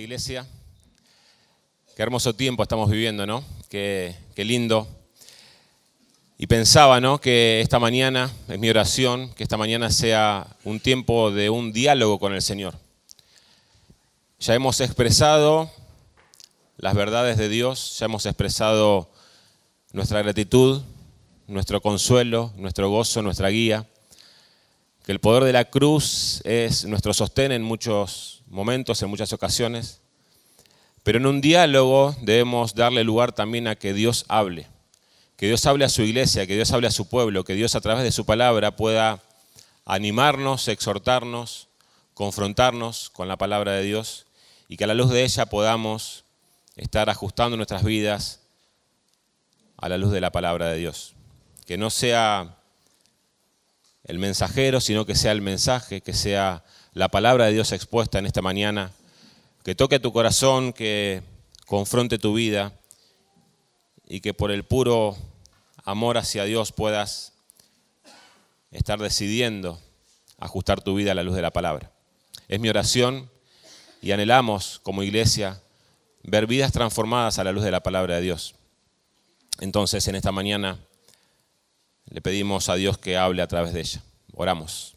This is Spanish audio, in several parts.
iglesia. Qué hermoso tiempo estamos viviendo, ¿no? Qué, qué, lindo. Y pensaba, ¿no? Que esta mañana, es mi oración, que esta mañana sea un tiempo de un diálogo con el Señor. Ya hemos expresado las verdades de Dios, ya hemos expresado nuestra gratitud, nuestro consuelo, nuestro gozo, nuestra guía. Que el poder de la cruz es nuestro sostén en muchos momentos, en muchas ocasiones. Pero en un diálogo debemos darle lugar también a que Dios hable. Que Dios hable a su iglesia, que Dios hable a su pueblo, que Dios a través de su palabra pueda animarnos, exhortarnos, confrontarnos con la palabra de Dios y que a la luz de ella podamos estar ajustando nuestras vidas a la luz de la palabra de Dios. Que no sea el mensajero, sino que sea el mensaje, que sea la palabra de Dios expuesta en esta mañana, que toque tu corazón, que confronte tu vida y que por el puro amor hacia Dios puedas estar decidiendo ajustar tu vida a la luz de la palabra. Es mi oración y anhelamos como iglesia ver vidas transformadas a la luz de la palabra de Dios. Entonces, en esta mañana le pedimos a Dios que hable a través de ella. Oramos.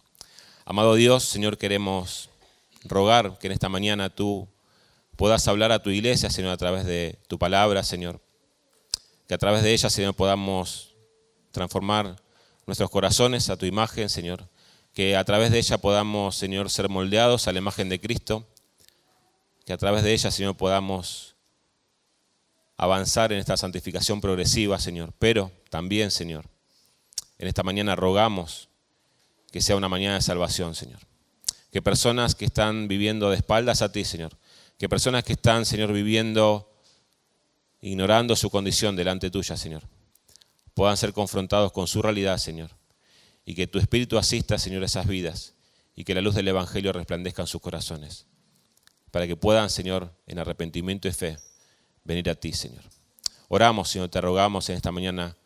Amado Dios, Señor, queremos rogar que en esta mañana tú puedas hablar a tu iglesia, Señor, a través de tu palabra, Señor. Que a través de ella, Señor, podamos transformar nuestros corazones a tu imagen, Señor. Que a través de ella podamos, Señor, ser moldeados a la imagen de Cristo. Que a través de ella, Señor, podamos avanzar en esta santificación progresiva, Señor. Pero también, Señor, en esta mañana rogamos que sea una mañana de salvación, Señor. Que personas que están viviendo de espaldas a ti, Señor, que personas que están, Señor, viviendo, ignorando su condición delante tuya, Señor, puedan ser confrontados con su realidad, Señor. Y que tu Espíritu asista, Señor, a esas vidas y que la luz del Evangelio resplandezca en sus corazones. Para que puedan, Señor, en arrepentimiento y fe, venir a ti, Señor. Oramos, Señor, te rogamos en esta mañana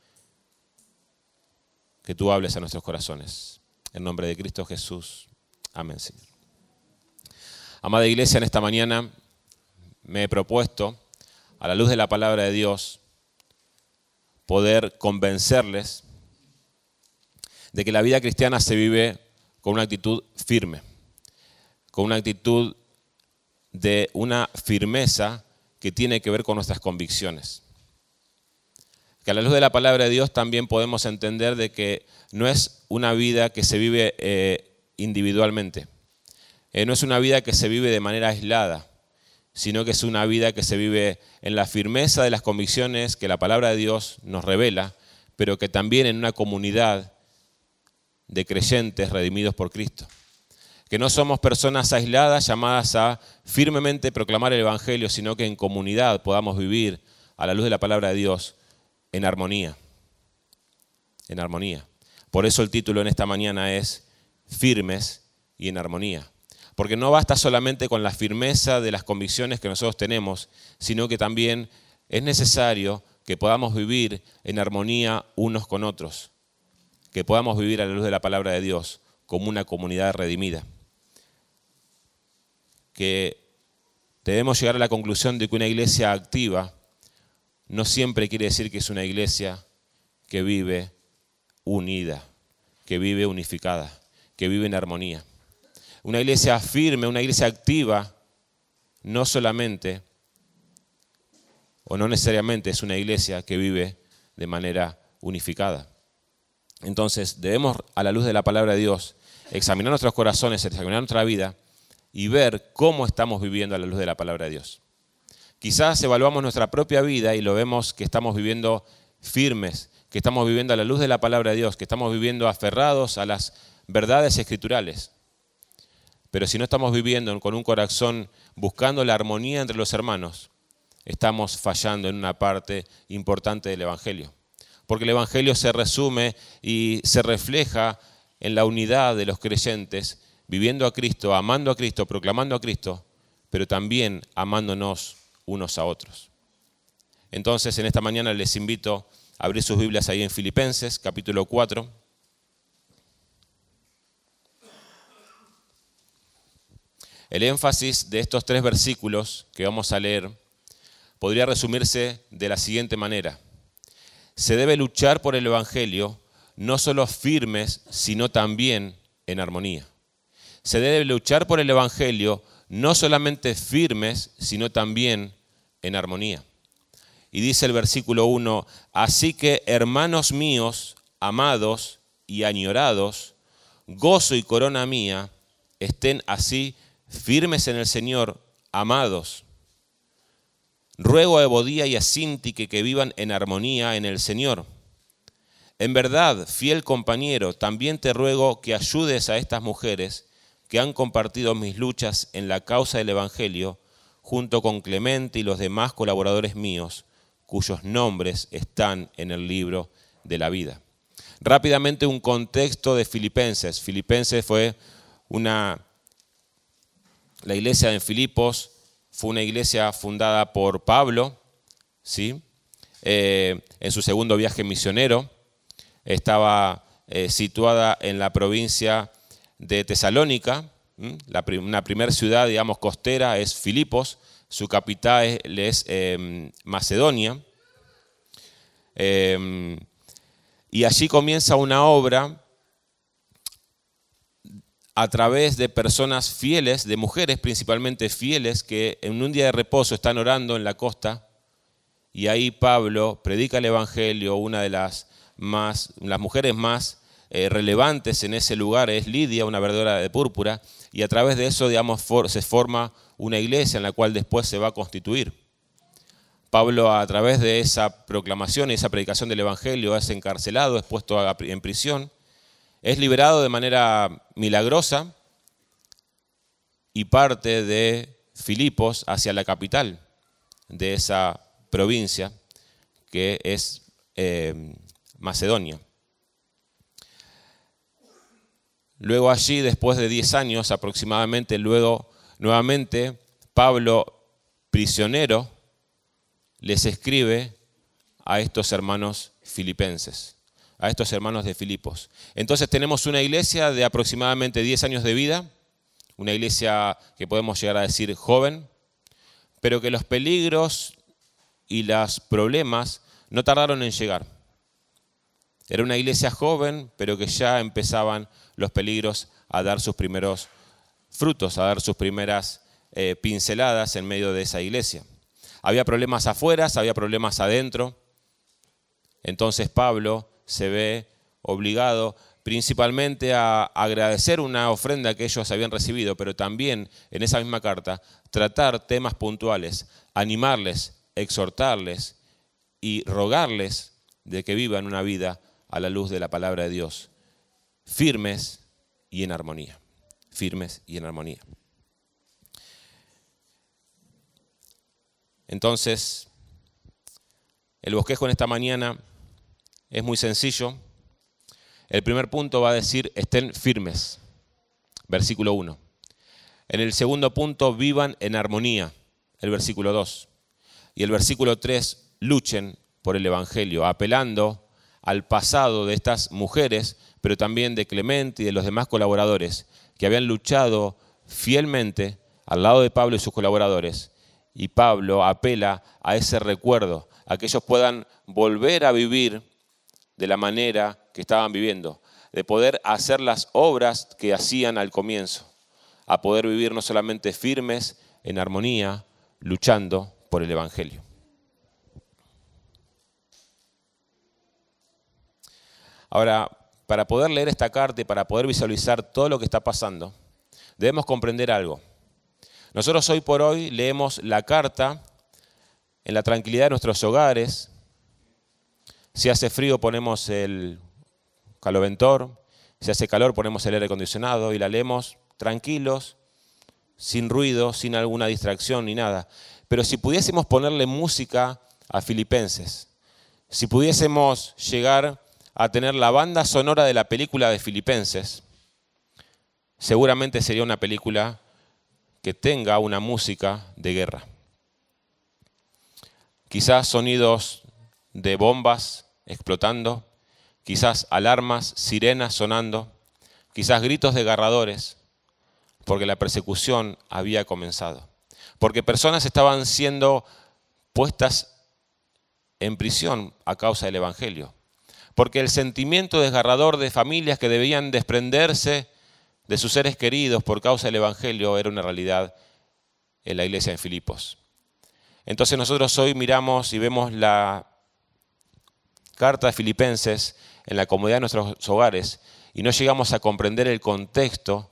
que tú hables a nuestros corazones. En nombre de Cristo Jesús. Amén, Señor. Amada iglesia, en esta mañana me he propuesto, a la luz de la palabra de Dios, poder convencerles de que la vida cristiana se vive con una actitud firme, con una actitud de una firmeza que tiene que ver con nuestras convicciones que a la luz de la palabra de Dios también podemos entender de que no es una vida que se vive eh, individualmente, eh, no es una vida que se vive de manera aislada, sino que es una vida que se vive en la firmeza de las convicciones que la palabra de Dios nos revela, pero que también en una comunidad de creyentes redimidos por Cristo. Que no somos personas aisladas llamadas a firmemente proclamar el Evangelio, sino que en comunidad podamos vivir a la luz de la palabra de Dios en armonía. En armonía. Por eso el título en esta mañana es Firmes y en armonía. Porque no basta solamente con la firmeza de las convicciones que nosotros tenemos, sino que también es necesario que podamos vivir en armonía unos con otros, que podamos vivir a la luz de la palabra de Dios como una comunidad redimida. Que debemos llegar a la conclusión de que una iglesia activa no siempre quiere decir que es una iglesia que vive unida, que vive unificada, que vive en armonía. Una iglesia firme, una iglesia activa, no solamente o no necesariamente es una iglesia que vive de manera unificada. Entonces debemos, a la luz de la palabra de Dios, examinar nuestros corazones, examinar nuestra vida y ver cómo estamos viviendo a la luz de la palabra de Dios. Quizás evaluamos nuestra propia vida y lo vemos que estamos viviendo firmes, que estamos viviendo a la luz de la palabra de Dios, que estamos viviendo aferrados a las verdades escriturales. Pero si no estamos viviendo con un corazón buscando la armonía entre los hermanos, estamos fallando en una parte importante del Evangelio. Porque el Evangelio se resume y se refleja en la unidad de los creyentes, viviendo a Cristo, amando a Cristo, proclamando a Cristo, pero también amándonos unos a otros. Entonces, en esta mañana les invito a abrir sus Biblias ahí en Filipenses, capítulo 4. El énfasis de estos tres versículos que vamos a leer podría resumirse de la siguiente manera. Se debe luchar por el Evangelio no solo firmes, sino también en armonía. Se debe luchar por el Evangelio no solamente firmes, sino también en armonía. Y dice el versículo 1, así que hermanos míos, amados y añorados, gozo y corona mía, estén así firmes en el Señor, amados. Ruego a Ebodía y a Sintique que vivan en armonía en el Señor. En verdad, fiel compañero, también te ruego que ayudes a estas mujeres que han compartido mis luchas en la causa del Evangelio, junto con Clemente y los demás colaboradores míos, cuyos nombres están en el libro de la vida. Rápidamente un contexto de Filipenses. Filipenses fue una... La iglesia en Filipos fue una iglesia fundada por Pablo, ¿sí? Eh, en su segundo viaje misionero. Estaba eh, situada en la provincia de Tesalónica, la, una primera ciudad, digamos, costera es Filipos, su capital es, em, Macedonia. Em, y allí comienza una obra a través de personas fieles, de mujeres principalmente fieles, que en un día de reposo están orando en la costa, y ahí Pablo predica el Evangelio, una de las, más, las mujeres más eh, relevantes en ese lugar es Lidia, una verdadera de púrpura, y a través de eso, digamos, se forma una iglesia en la cual después se va a constituir. Pablo, a través de esa proclamación y esa predicación del Evangelio, es encarcelado, es puesto en prisión, es liberado de manera milagrosa y parte de Filipos hacia la capital de esa provincia, que es eh, Macedonia. Luego allí, después de 10 años aproximadamente, luego nuevamente Pablo, prisionero, les escribe a estos hermanos filipenses, a estos hermanos de Filipos. Entonces tenemos una iglesia de aproximadamente 10 años de vida, una iglesia que podemos llegar a decir joven, pero que los peligros y los problemas no tardaron en llegar. Era una iglesia joven, pero que ya empezaban los peligros a dar sus primeros frutos, a dar sus primeras eh, pinceladas en medio de esa iglesia. Había problemas afuera, había problemas adentro. Entonces Pablo se ve obligado principalmente a agradecer una ofrenda que ellos habían recibido, pero también en esa misma carta tratar temas puntuales, animarles, exhortarles y rogarles de que vivan una vida a la luz de la palabra de Dios, firmes y en armonía, firmes y en armonía. Entonces, el bosquejo en esta mañana es muy sencillo. El primer punto va a decir, estén firmes, versículo 1. En el segundo punto, vivan en armonía, el versículo 2. Y el versículo 3, luchen por el Evangelio, apelando al pasado de estas mujeres, pero también de Clemente y de los demás colaboradores que habían luchado fielmente al lado de Pablo y sus colaboradores. Y Pablo apela a ese recuerdo, a que ellos puedan volver a vivir de la manera que estaban viviendo, de poder hacer las obras que hacían al comienzo, a poder vivir no solamente firmes, en armonía, luchando por el Evangelio. Ahora, para poder leer esta carta y para poder visualizar todo lo que está pasando, debemos comprender algo. Nosotros hoy por hoy leemos la carta en la tranquilidad de nuestros hogares. Si hace frío ponemos el caloventor, si hace calor ponemos el aire acondicionado y la leemos tranquilos, sin ruido, sin alguna distracción ni nada. Pero si pudiésemos ponerle música a Filipenses, si pudiésemos llegar a tener la banda sonora de la película de Filipenses, seguramente sería una película que tenga una música de guerra. Quizás sonidos de bombas explotando, quizás alarmas, sirenas sonando, quizás gritos de garradores, porque la persecución había comenzado, porque personas estaban siendo puestas en prisión a causa del Evangelio, porque el sentimiento desgarrador de familias que debían desprenderse de sus seres queridos por causa del Evangelio era una realidad en la iglesia en Filipos. Entonces nosotros hoy miramos y vemos la carta de Filipenses en la comodidad de nuestros hogares y no llegamos a comprender el contexto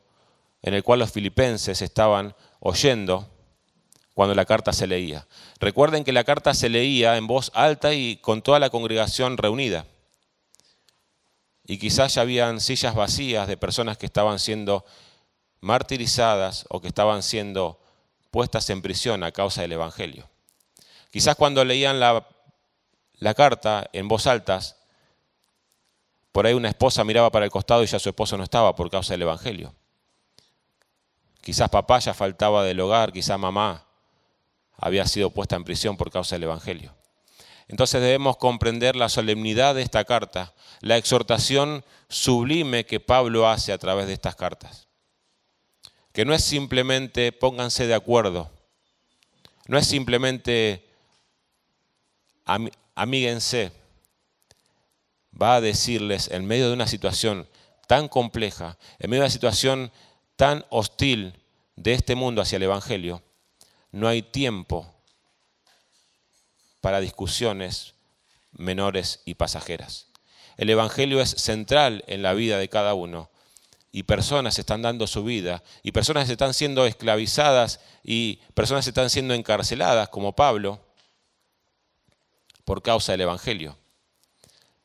en el cual los filipenses estaban oyendo cuando la carta se leía. Recuerden que la carta se leía en voz alta y con toda la congregación reunida. Y quizás ya habían sillas vacías de personas que estaban siendo martirizadas o que estaban siendo puestas en prisión a causa del Evangelio. Quizás cuando leían la, carta en voz alta, por ahí una esposa miraba para el costado y ya su esposo no estaba por causa del Evangelio. Quizás papá ya faltaba del hogar, quizás mamá había sido puesta en prisión por causa del Evangelio. Entonces debemos comprender la solemnidad de esta carta, la exhortación sublime que Pablo hace a través de estas cartas. Que no es simplemente pónganse de acuerdo, no es simplemente amíguense, va a decirles en medio de una situación tan compleja, en medio de una situación tan hostil de este mundo hacia el Evangelio, no hay tiempo para discusiones menores y pasajeras. El Evangelio es central en la vida de cada uno y personas están dando su vida y personas están siendo esclavizadas y personas están siendo encarceladas como Pablo por causa del Evangelio.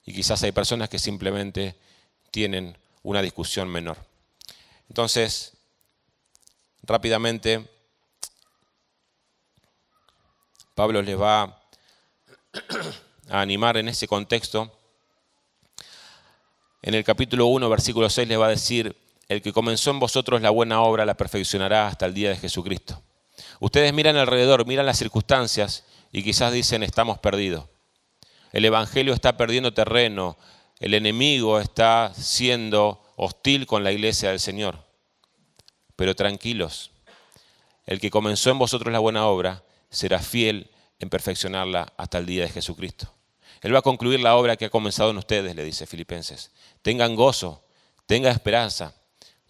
Y quizás hay personas que simplemente tienen una discusión menor. Entonces, rápidamente, Pablo les va a animar en ese contexto. En el capítulo 1, versículo 6, les va a decir, el que comenzó en vosotros la buena obra la perfeccionará hasta el día de Jesucristo. Ustedes miran alrededor, miran las circunstancias y quizás dicen, estamos perdidos. El Evangelio está perdiendo terreno, el enemigo está siendo hostil con la iglesia del Señor. Pero tranquilos, el que comenzó en vosotros la buena obra será fiel en perfeccionarla hasta el día de Jesucristo. Él va a concluir la obra que ha comenzado en ustedes, le dice Filipenses. Tengan gozo, tengan esperanza,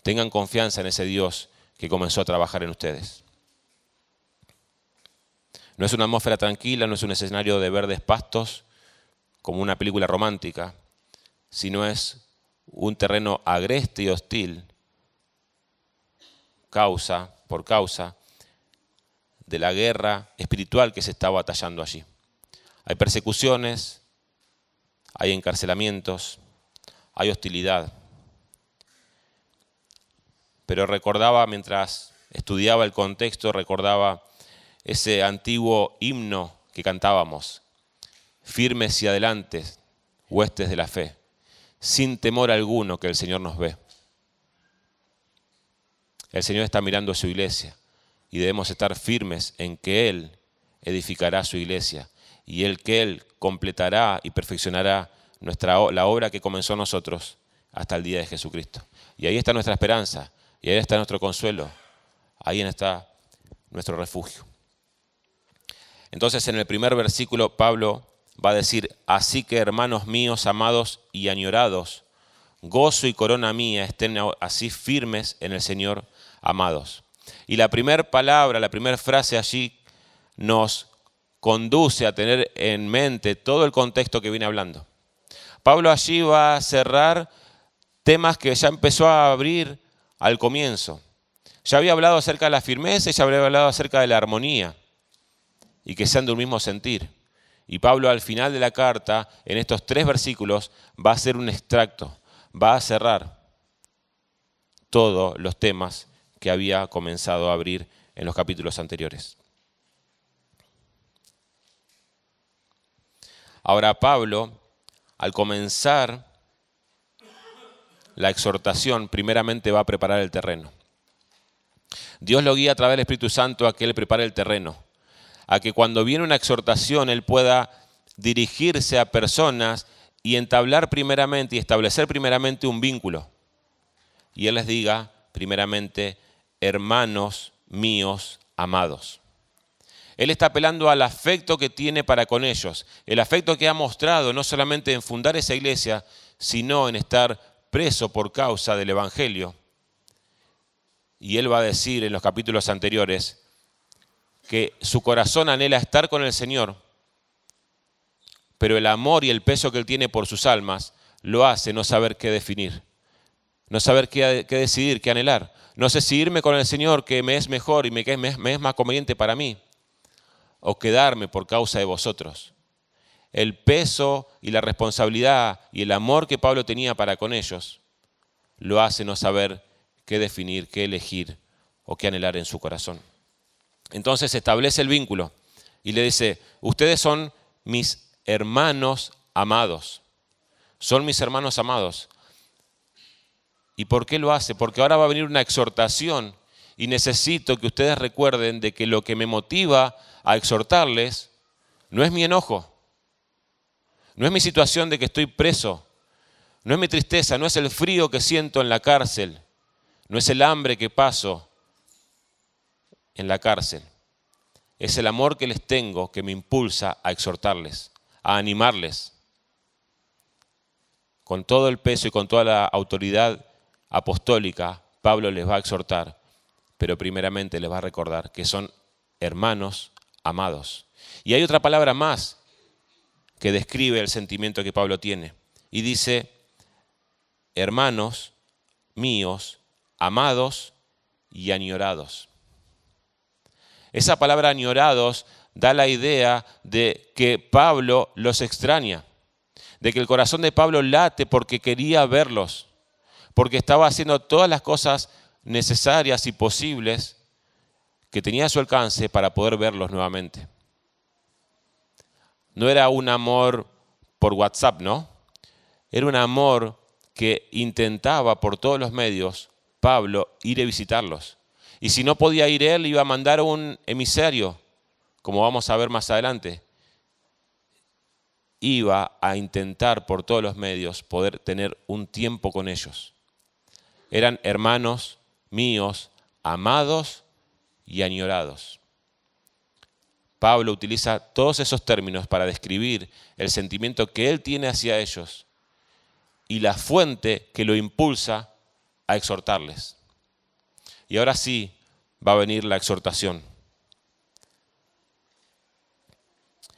tengan confianza en ese Dios que comenzó a trabajar en ustedes. No es una atmósfera tranquila, no es un escenario de verdes pastos, como una película romántica, sino es un terreno agreste y hostil, causa por causa de la guerra espiritual que se está batallando allí. Hay persecuciones, hay encarcelamientos, hay hostilidad. Pero recordaba mientras estudiaba el contexto, recordaba ese antiguo himno que cantábamos, firmes y adelante, huestes de la fe, sin temor alguno que el Señor nos ve. El Señor está mirando a su iglesia y debemos estar firmes en que Él edificará su iglesia y el que Él completará y perfeccionará nuestra, la obra que comenzó nosotros hasta el día de Jesucristo. Y ahí está nuestra esperanza, y ahí está nuestro consuelo, ahí está nuestro refugio. Entonces en el primer versículo Pablo va a decir, así que hermanos míos, amados y añorados, gozo y corona mía estén así firmes en el Señor, amados. Y la primera palabra, la primera frase allí nos conduce a tener en mente todo el contexto que viene hablando. Pablo allí va a cerrar temas que ya empezó a abrir al comienzo. Ya había hablado acerca de la firmeza y ya había hablado acerca de la armonía y que sean de un mismo sentir. Y Pablo al final de la carta, en estos tres versículos, va a hacer un extracto, va a cerrar todos los temas que había comenzado a abrir en los capítulos anteriores. Ahora Pablo, al comenzar la exhortación, primeramente va a preparar el terreno. Dios lo guía a través del Espíritu Santo a que Él prepare el terreno a que cuando viene una exhortación Él pueda dirigirse a personas y entablar primeramente y establecer primeramente un vínculo. Y Él les diga primeramente hermanos míos amados. Él está apelando al afecto que tiene para con ellos, el afecto que ha mostrado no solamente en fundar esa iglesia, sino en estar preso por causa del Evangelio. Y él va a decir en los capítulos anteriores que su corazón anhela estar con el Señor, pero el amor y el peso que él tiene por sus almas lo hace no saber qué definir, no saber qué, decidir, qué anhelar. No sé si irme con el Señor, que me es mejor y me, me es más conveniente para mí, o quedarme por causa de vosotros. El peso y la responsabilidad y el amor que Pablo tenía para con ellos lo hace no saber qué definir, qué elegir o qué anhelar en su corazón. Entonces establece el vínculo y le dice, ustedes son mis hermanos amados, son mis hermanos amados. ¿Y por qué lo hace? Porque ahora va a venir una exhortación y necesito que ustedes recuerden de que lo que me motiva a exhortarles no es mi enojo, no es mi situación de que estoy preso, no es mi tristeza, no es el frío que siento en la cárcel, no es el hambre que paso en la cárcel. Es el amor que les tengo que me impulsa a exhortarles, a animarles. Con todo el peso y con toda la autoridad apostólica, Pablo les va a exhortar, pero primeramente les va a recordar que son hermanos amados. Y hay otra palabra más que describe el sentimiento que Pablo tiene. Y dice, hermanos míos, amados y añorados. Esa palabra añorados da la idea de que Pablo los extraña, de que el corazón de Pablo late porque quería verlos porque estaba haciendo todas las cosas necesarias y posibles que tenía a su alcance para poder verlos nuevamente. No era un amor por WhatsApp, ¿no? Era un amor que intentaba por todos los medios Pablo ir a visitarlos. Y si no podía ir él, iba a mandar un emisario, como vamos a ver más adelante. Iba a intentar por todos los medios poder tener un tiempo con ellos eran hermanos míos, amados y añorados. Pablo utiliza todos esos términos para describir el sentimiento que él tiene hacia ellos y la fuente que lo impulsa a exhortarles. Y ahora sí va a venir la exhortación.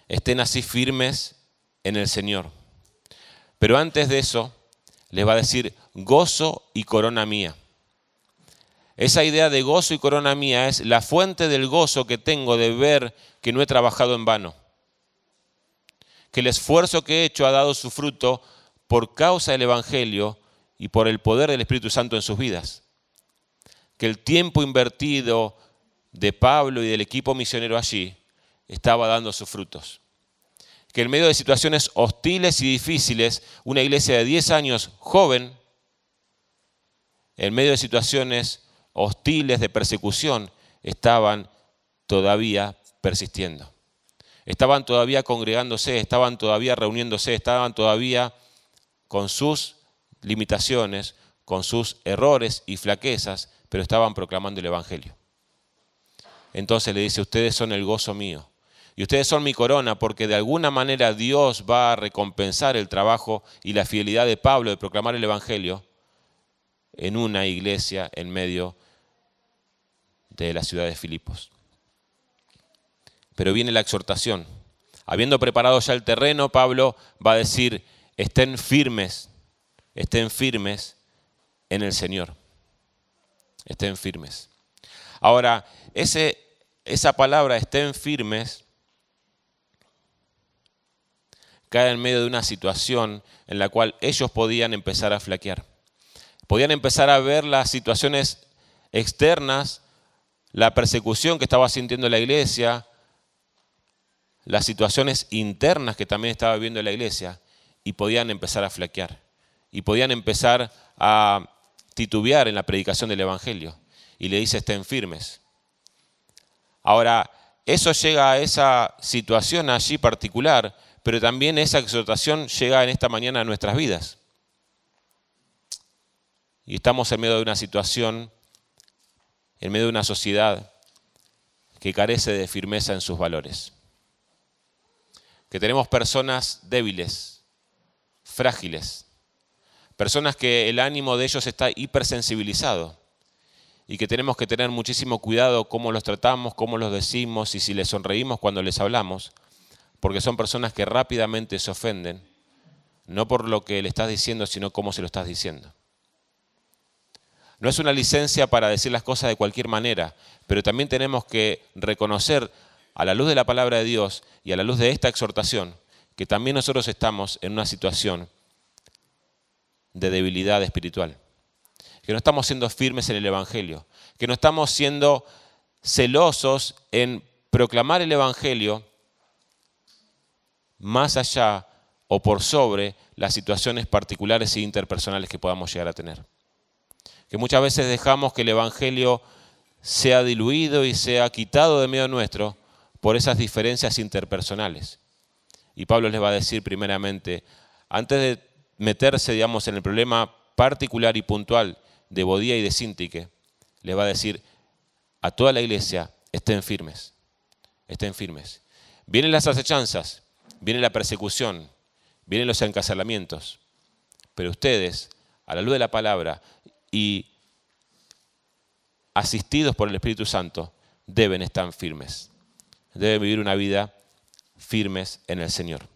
Estén así firmes en el Señor. Pero antes de eso, les va a decir, gozo y corona mía. Esa idea de gozo y corona mía es la fuente del gozo que tengo de ver que no he trabajado en vano. Que el esfuerzo que he hecho ha dado su fruto por causa del Evangelio y por el poder del Espíritu Santo en sus vidas. Que el tiempo invertido de Pablo y del equipo misionero allí estaba dando sus frutos que en medio de situaciones hostiles y difíciles, una iglesia de 10 años joven, en medio de situaciones hostiles de persecución, estaban todavía persistiendo. Estaban todavía congregándose, estaban todavía reuniéndose, estaban todavía con sus limitaciones, con sus errores y flaquezas, pero estaban proclamando el Evangelio. Entonces le dice, ustedes son el gozo mío. Y ustedes son mi corona porque de alguna manera Dios va a recompensar el trabajo y la fidelidad de Pablo de proclamar el Evangelio en una iglesia en medio de la ciudad de Filipos. Pero viene la exhortación. Habiendo preparado ya el terreno, Pablo va a decir, estén firmes, estén firmes en el Señor. Estén firmes. Ahora, ese, esa palabra, estén firmes, cae en medio de una situación en la cual ellos podían empezar a flaquear. Podían empezar a ver las situaciones externas, la persecución que estaba sintiendo la iglesia, las situaciones internas que también estaba viviendo la iglesia, y podían empezar a flaquear. Y podían empezar a titubear en la predicación del Evangelio. Y le dice, estén firmes. Ahora, eso llega a esa situación allí particular pero también esa exhortación llega en esta mañana a nuestras vidas. Y estamos en medio de una situación en medio de una sociedad que carece de firmeza en sus valores. Que tenemos personas débiles, frágiles, personas que el ánimo de ellos está hipersensibilizado y que tenemos que tener muchísimo cuidado cómo los tratamos, cómo los decimos y si les sonreímos cuando les hablamos, porque son personas que rápidamente se ofenden, no por lo que le estás diciendo, sino cómo se lo estás diciendo. No es una licencia para decir las cosas de cualquier manera, pero también tenemos que reconocer a la luz de la palabra de Dios y a la luz de esta exhortación que también nosotros estamos en una situación de debilidad espiritual, que no estamos siendo firmes en el Evangelio, que no estamos siendo celosos en proclamar el Evangelio más allá o por sobre las situaciones particulares e interpersonales que podamos llegar a tener que muchas veces dejamos que el Evangelio sea diluido y sea quitado de medio nuestro por esas diferencias interpersonales. Y Pablo les va a decir primeramente, antes de meterse, digamos, en el problema particular y puntual de Bodía y de Sintique, les va a decir a toda la iglesia, estén firmes, estén firmes. Vienen las acechanzas, viene la persecución, vienen los encarcelamientos, pero ustedes, a la luz de la palabra y asistidos por el Espíritu Santo, deben estar firmes. Deben vivir una vida firmes en el Señor.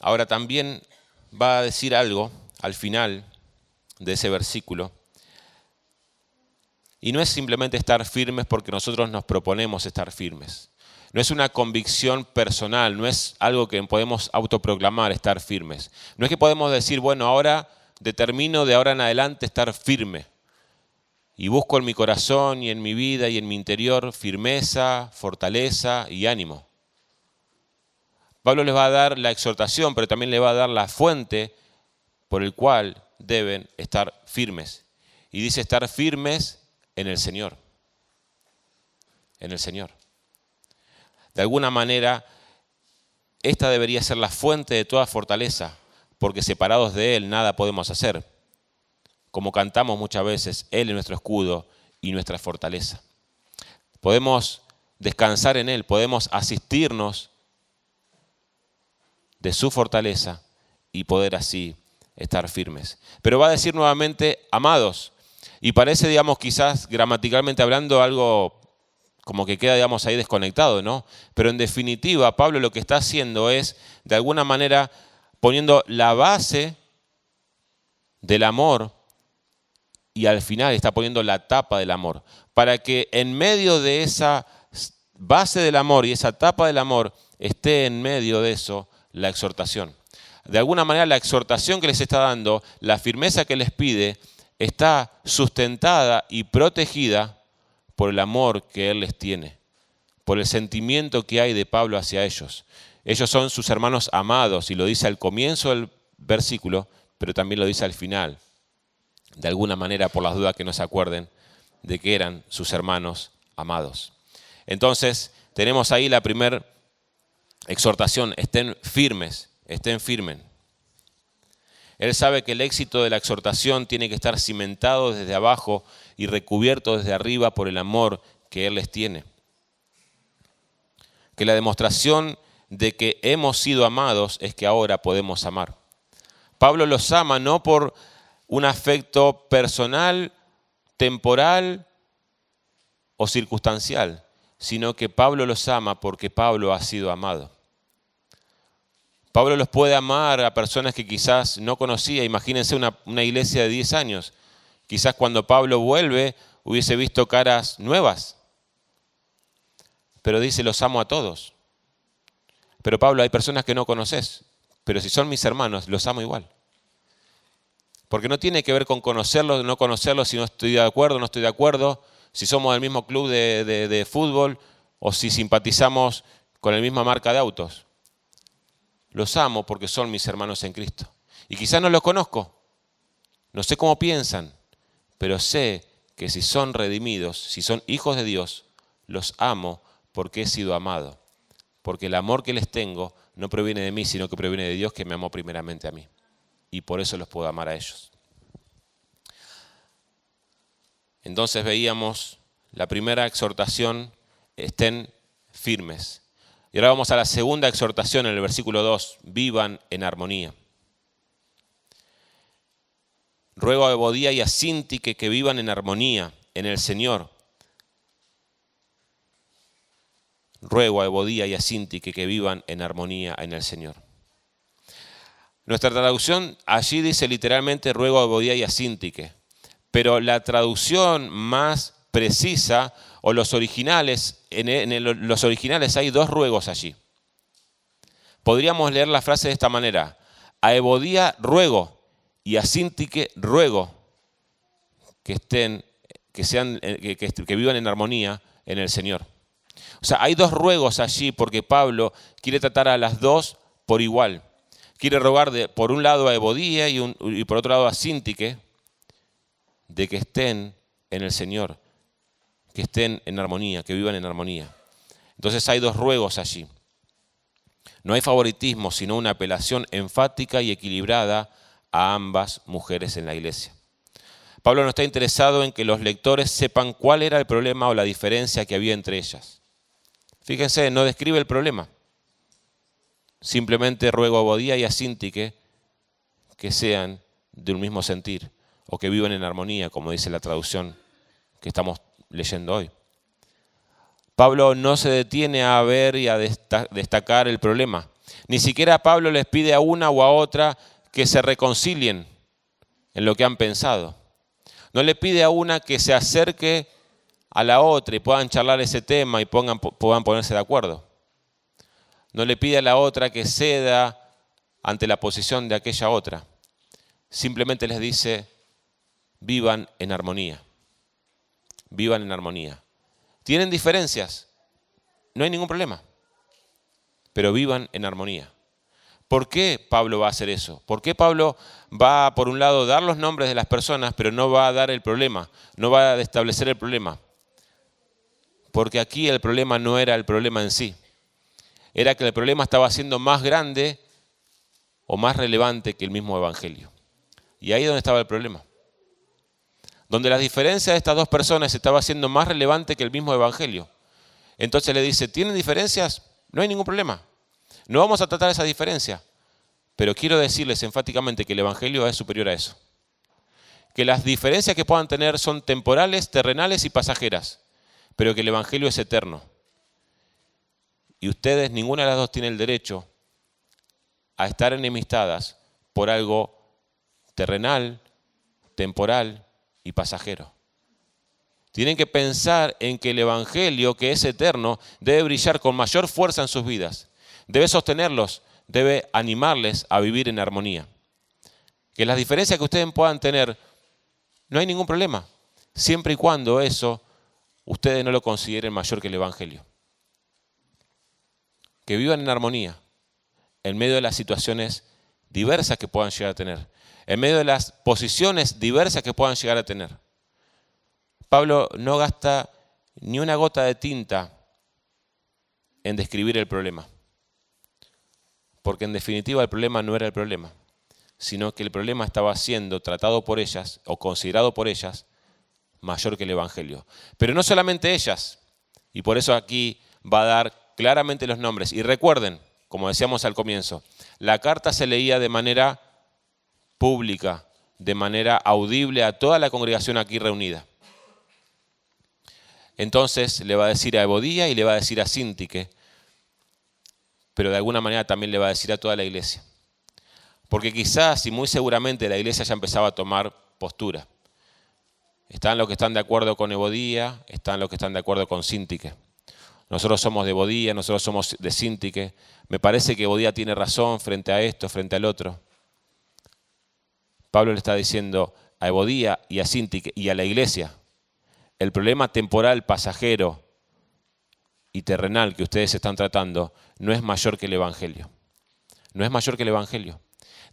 Ahora también va a decir algo al final de ese versículo. Y no es simplemente estar firmes porque nosotros nos proponemos estar firmes. No es una convicción personal, no es algo que podemos autoproclamar, estar firmes. No es que podemos decir, bueno, ahora determino de ahora en adelante estar firme. Y busco en mi corazón y en mi vida y en mi interior firmeza, fortaleza y ánimo. Pablo les va a dar la exhortación, pero también le va a dar la fuente por el cual deben estar firmes. Y dice estar firmes en el Señor. En el Señor. De alguna manera, esta debería ser la fuente de toda fortaleza, porque separados de Él nada podemos hacer. Como cantamos muchas veces, Él es nuestro escudo y nuestra fortaleza. Podemos descansar en Él, podemos asistirnos de su fortaleza y poder así estar firmes. Pero va a decir nuevamente, amados, y parece, digamos, quizás gramaticalmente hablando algo como que queda, digamos, ahí desconectado, ¿no? Pero en definitiva, Pablo lo que está haciendo es, de alguna manera, poniendo la base del amor y al final está poniendo la tapa del amor, para que en medio de esa base del amor y esa tapa del amor esté en medio de eso la exhortación. De alguna manera la exhortación que les está dando, la firmeza que les pide, está sustentada y protegida por el amor que Él les tiene, por el sentimiento que hay de Pablo hacia ellos. Ellos son sus hermanos amados y lo dice al comienzo del versículo, pero también lo dice al final, de alguna manera por las dudas que no se acuerden de que eran sus hermanos amados. Entonces, tenemos ahí la primera exhortación, estén firmes, estén firmes. Él sabe que el éxito de la exhortación tiene que estar cimentado desde abajo y recubierto desde arriba por el amor que Él les tiene. Que la demostración de que hemos sido amados es que ahora podemos amar. Pablo los ama no por un afecto personal, temporal o circunstancial, sino que Pablo los ama porque Pablo ha sido amado. Pablo los puede amar a personas que quizás no conocía. Imagínense una, iglesia de 10 años. Quizás cuando Pablo vuelve hubiese visto caras nuevas. Pero dice, los amo a todos. Pero Pablo, hay personas que no conoces. Pero si son mis hermanos, los amo igual. Porque no tiene que ver con conocerlos, no conocerlos, si no estoy de acuerdo, no estoy de acuerdo, si somos del mismo club de fútbol o si simpatizamos con la misma marca de autos. Los amo porque son mis hermanos en Cristo. Y quizás no los conozco, no sé cómo piensan, pero sé que si son redimidos, si son hijos de Dios, los amo porque he sido amado, porque el amor que les tengo no proviene de mí, sino que proviene de Dios que me amó primeramente a mí. Y por eso los puedo amar a ellos. Entonces veíamos la primera exhortación, estén firmes. Y ahora vamos a la segunda exhortación en el versículo 2, vivan en armonía. Ruego a Ebodía y a Sintique que vivan en armonía en el Señor. Ruego a Ebodía y a Sintique que vivan en armonía en el Señor. Nuestra traducción allí dice literalmente ruego a Ebodía y a Sintique, pero la traducción más precisa o los originales, en, los originales hay dos ruegos allí. Podríamos leer la frase de esta manera, a Ebodía ruego y a Sintique ruego que estén, que, sean, que, que vivan en armonía en el Señor. O sea, hay dos ruegos allí porque Pablo quiere tratar a las dos por igual. Quiere rogar de, por un lado a Ebodía y, y por otro lado a Sintique de que estén en el Señor, que estén en armonía, que vivan en armonía. Entonces hay dos ruegos allí. No hay favoritismo, sino una apelación enfática y equilibrada a ambas mujeres en la iglesia. Pablo no está interesado en que los lectores sepan cuál era el problema o la diferencia que había entre ellas. Fíjense, no describe el problema. Simplemente ruego a Bodía y a Sintique que sean de un mismo sentir o que vivan en armonía, como dice la traducción que estamos leyendo hoy. Pablo no se detiene a ver y a destacar el problema. Ni siquiera Pablo les pide a una o a otra que se reconcilien en lo que han pensado. No le pide a una que se acerque a la otra y puedan charlar ese tema y puedan ponerse de acuerdo. No le pide a la otra que ceda ante la posición de aquella otra. Simplemente les dice, vivan en armonía. Vivan en armonía. ¿Tienen diferencias? No hay ningún problema. Pero vivan en armonía. ¿Por qué Pablo va a hacer eso? ¿Por qué Pablo va, por un lado, a dar los nombres de las personas, pero no va a dar el problema? No va a establecer el problema. Porque aquí el problema no era el problema en sí. Era que el problema estaba siendo más grande o más relevante que el mismo Evangelio. Y ahí es donde estaba el problema donde la diferencia de estas dos personas estaba siendo más relevante que el mismo Evangelio. Entonces le dice, ¿tienen diferencias? No hay ningún problema. No vamos a tratar esa diferencia. Pero quiero decirles enfáticamente que el Evangelio es superior a eso. Que las diferencias que puedan tener son temporales, terrenales y pasajeras. Pero que el Evangelio es eterno. Y ustedes, ninguna de las dos tiene el derecho a estar enemistadas por algo terrenal, temporal y pasajero. Tienen que pensar en que el Evangelio, que es eterno, debe brillar con mayor fuerza en sus vidas. Debe sostenerlos, debe animarles a vivir en armonía. Que las diferencias que ustedes puedan tener, no hay ningún problema, siempre y cuando eso ustedes no lo consideren mayor que el Evangelio. Que vivan en armonía en medio de las situaciones diversas que puedan llegar a tener en medio de las posiciones diversas que puedan llegar a tener. Pablo no gasta ni una gota de tinta en describir el problema, porque en definitiva el problema no era el problema, sino que el problema estaba siendo tratado por ellas o considerado por ellas mayor que el Evangelio. Pero no solamente ellas, y por eso aquí va a dar claramente los nombres. Y recuerden, como decíamos al comienzo, la carta se leía de manera pública, de manera audible a toda la congregación aquí reunida. Entonces le va a decir a Ebodía y le va a decir a Sintique, pero de alguna manera también le va a decir a toda la iglesia. Porque quizás y muy seguramente la iglesia ya empezaba a tomar postura. Están los que están de acuerdo con Ebodía, están los que están de acuerdo con Sintique. Nosotros somos de Ebodía, nosotros somos de Sintique. Me parece que Ebodía tiene razón frente a esto, frente al otro. Pablo le está diciendo a Ebodía y a Sinti y a la iglesia, el problema temporal, pasajero y terrenal que ustedes están tratando no es mayor que el Evangelio. No es mayor que el Evangelio.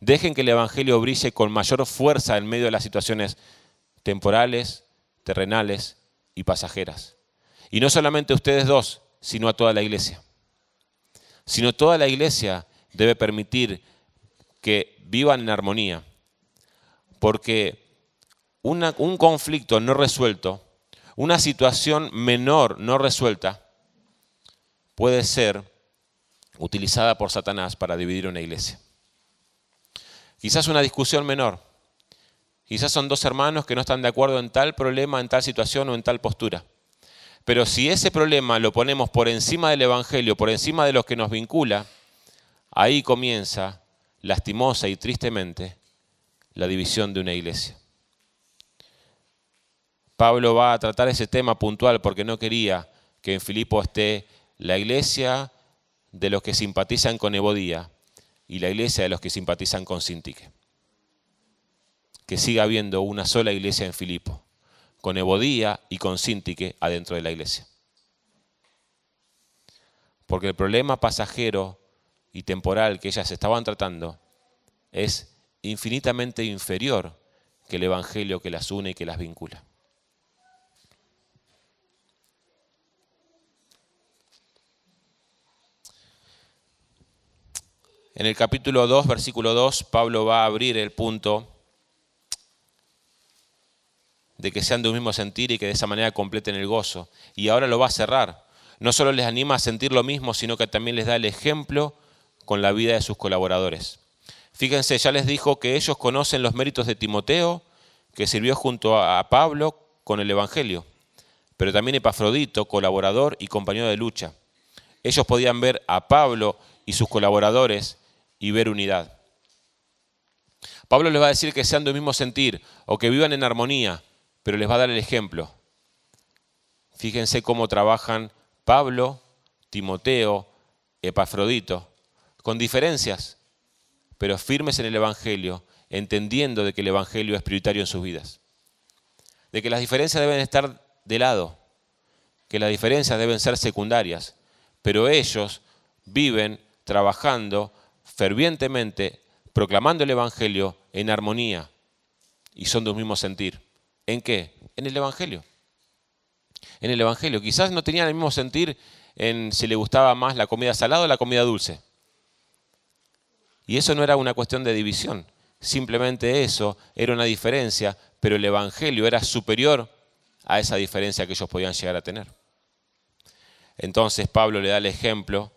Dejen que el Evangelio brille con mayor fuerza en medio de las situaciones temporales, terrenales y pasajeras. Y no solamente ustedes dos, sino a toda la iglesia. Sino toda la iglesia debe permitir que vivan en armonía, porque un conflicto no resuelto, una situación menor no resuelta, puede ser utilizada por Satanás para dividir una iglesia. Quizás una discusión menor, quizás son dos hermanos que no están de acuerdo en tal problema, en tal situación o en tal postura. Pero si ese problema lo ponemos por encima del Evangelio, por encima de lo que nos vincula, ahí comienza, lastimosa y tristemente, la división de una iglesia. Pablo va a tratar ese tema puntual porque no quería que en Filipo esté la iglesia de los que simpatizan con Ebodía y la iglesia de los que simpatizan con Sintique. Que siga habiendo una sola iglesia en Filipo, con Ebodía y con Sintique adentro de la iglesia. Porque el problema pasajero y temporal que ellas estaban tratando es infinitamente inferior que el Evangelio que las une y que las vincula. En el capítulo 2, versículo 2, Pablo va a abrir el punto de que sean de un mismo sentir y que de esa manera completen el gozo. Y ahora lo va a cerrar. No solo les anima a sentir lo mismo, sino que también les da el ejemplo con la vida de sus colaboradores. Fíjense, ya les dijo que ellos conocen los méritos de Timoteo, que sirvió junto a Pablo con el Evangelio, pero también Epafrodito, colaborador y compañero de lucha. Ellos podían ver a Pablo y sus colaboradores y ver unidad. Pablo les va a decir que sean de un mismo sentir o que vivan en armonía, pero les va a dar el ejemplo. Fíjense cómo trabajan Pablo, Timoteo, Epafrodito, con diferencias, pero firmes en el Evangelio, entendiendo de que el Evangelio es prioritario en sus vidas. De que las diferencias deben estar de lado, que las diferencias deben ser secundarias, pero ellos viven trabajando fervientemente proclamando el Evangelio en armonía y son de un mismo sentir. ¿En qué? En el Evangelio. En el Evangelio. Quizás no tenían el mismo sentir en si le gustaba más la comida salada o la comida dulce. Y eso no era una cuestión de división. Simplemente eso era una diferencia, pero el Evangelio era superior a esa diferencia que ellos podían llegar a tener. Entonces Pablo le da el ejemplo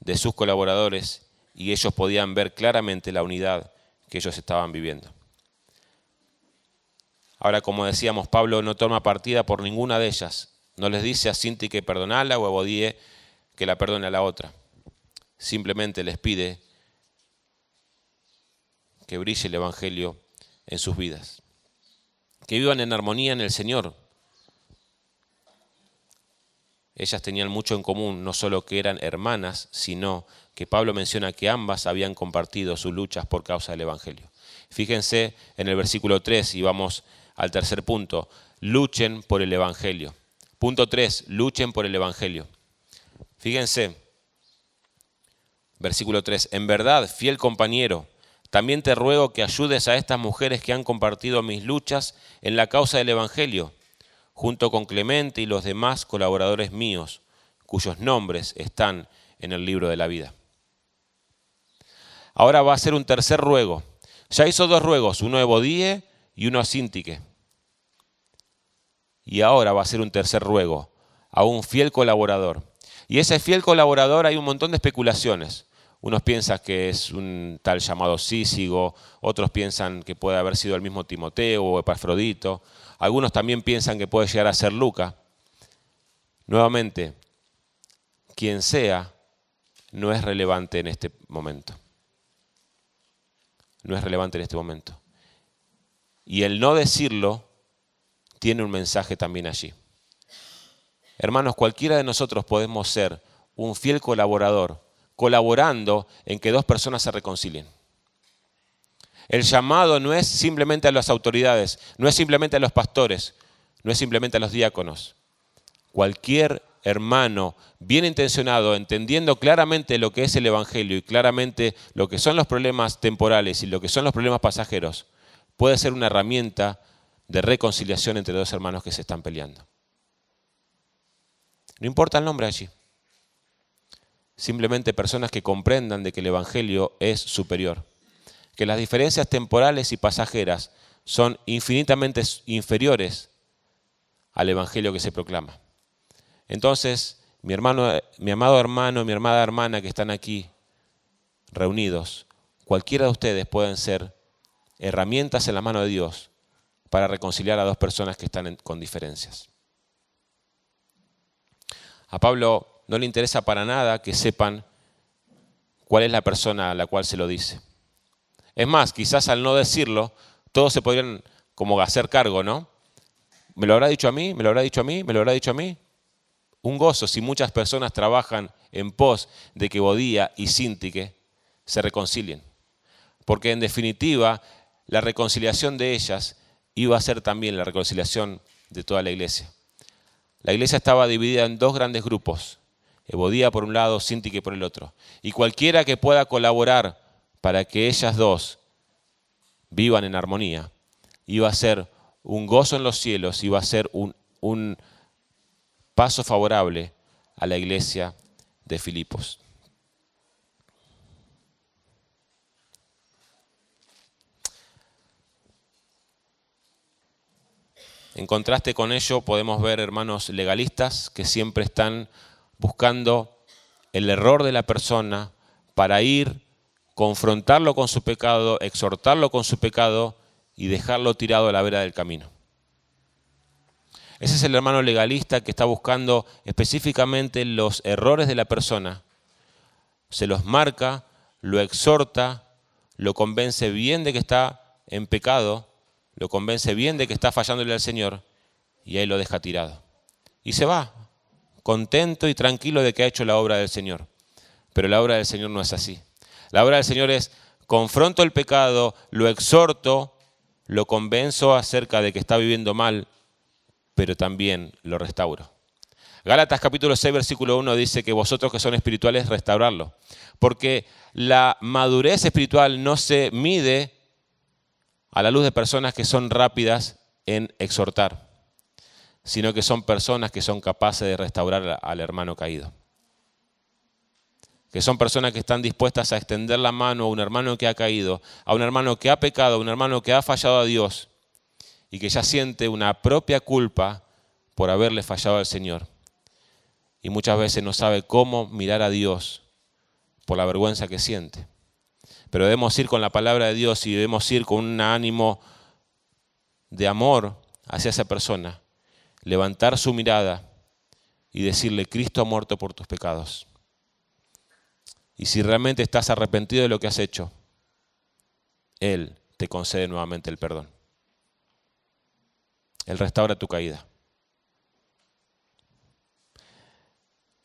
de sus colaboradores y ellos podían ver claramente la unidad que ellos estaban viviendo. Ahora, como decíamos, Pablo no toma partida por ninguna de ellas. No les dice a Cinti que perdonala o a Bodie que la perdone a la otra. Simplemente les pide que brille el Evangelio en sus vidas. Que vivan en armonía en el Señor. Ellas tenían mucho en común, no solo que eran hermanas, sino que Pablo menciona que ambas habían compartido sus luchas por causa del Evangelio. Fíjense en el versículo 3 y vamos al tercer punto. Luchen por el Evangelio. Punto 3. Luchen por el Evangelio. Fíjense, versículo 3. En verdad, fiel compañero, también te ruego que ayudes a estas mujeres que han compartido mis luchas en la causa del Evangelio, junto con Clemente y los demás colaboradores míos, cuyos nombres están en el libro de la vida. Ahora va a hacer un tercer ruego. Ya hizo dos ruegos, uno a Bodie y uno a Sintique. Y ahora va a hacer un tercer ruego a un fiel colaborador. Y ese fiel colaborador hay un montón de especulaciones. Unos piensan que es un tal llamado Sísigo, otros piensan que puede haber sido el mismo Timoteo o Epafrodito, algunos también piensan que puede llegar a ser Luca. Nuevamente, quien sea no es relevante en este momento no es relevante en este momento. Y el no decirlo tiene un mensaje también allí. Hermanos, cualquiera de nosotros podemos ser un fiel colaborador, colaborando en que dos personas se reconcilien. El llamado no es simplemente a las autoridades, no es simplemente a los pastores, no es simplemente a los diáconos. Cualquier hermano bien intencionado, entendiendo claramente lo que es el Evangelio y claramente lo que son los problemas temporales y lo que son los problemas pasajeros, puede ser una herramienta de reconciliación entre dos hermanos que se están peleando. No importa el nombre allí. Simplemente personas que comprendan de que el Evangelio es superior, que las diferencias temporales y pasajeras son infinitamente inferiores al Evangelio que se proclama. Entonces, mi, hermano, mi amado hermano, mi amada hermana que están aquí reunidos, cualquiera de ustedes pueden ser herramientas en la mano de Dios para reconciliar a dos personas que están con diferencias. A Pablo no le interesa para nada que sepan cuál es la persona a la cual se lo dice. Es más, quizás al no decirlo, todos se podrían como hacer cargo, ¿no? ¿Me lo habrá dicho a mí? ¿Me lo habrá dicho a mí? ¿Me lo habrá dicho a mí? Un gozo si muchas personas trabajan en pos de que Bodía y Sintique se reconcilien. Porque en definitiva, la reconciliación de ellas iba a ser también la reconciliación de toda la iglesia. La iglesia estaba dividida en dos grandes grupos, Ebodía por un lado, Sintique por el otro. Y cualquiera que pueda colaborar para que ellas dos vivan en armonía, iba a ser un gozo en los cielos, iba a ser un paso favorable a la iglesia de Filipos. En contraste con ello podemos ver hermanos legalistas que siempre están buscando el error de la persona para ir, confrontarlo con su pecado, exhortarlo con su pecado y dejarlo tirado a la vera del camino. Ese es el hermano legalista que está buscando específicamente los errores de la persona, se los marca, lo exhorta, lo convence bien de que está en pecado, lo convence bien de que está fallándole al Señor y ahí lo deja tirado. Y se va, contento y tranquilo de que ha hecho la obra del Señor. Pero la obra del Señor no es así. La obra del Señor es confronto el pecado, lo exhorto, lo convenzo acerca de que está viviendo mal, pero también lo restauro. Gálatas capítulo 6 versículo 1 dice que vosotros que son espirituales restaurarlo, porque la madurez espiritual no se mide a la luz de personas que son rápidas en exhortar sino que son personas que son capaces de restaurar al hermano caído. Que son personas que están dispuestas a extender la mano a un hermano que ha caído, a un hermano que ha pecado, a un hermano que ha fallado a Dios y que ya siente una propia culpa por haberle fallado al Señor. Y muchas veces no sabe cómo mirar a Dios por la vergüenza que siente. Pero debemos ir con la palabra de Dios y debemos ir con un ánimo de amor hacia esa persona levantar su mirada y decirle, Cristo ha muerto por tus pecados. Y si realmente estás arrepentido de lo que has hecho, Él te concede nuevamente el perdón. Él restaura tu caída.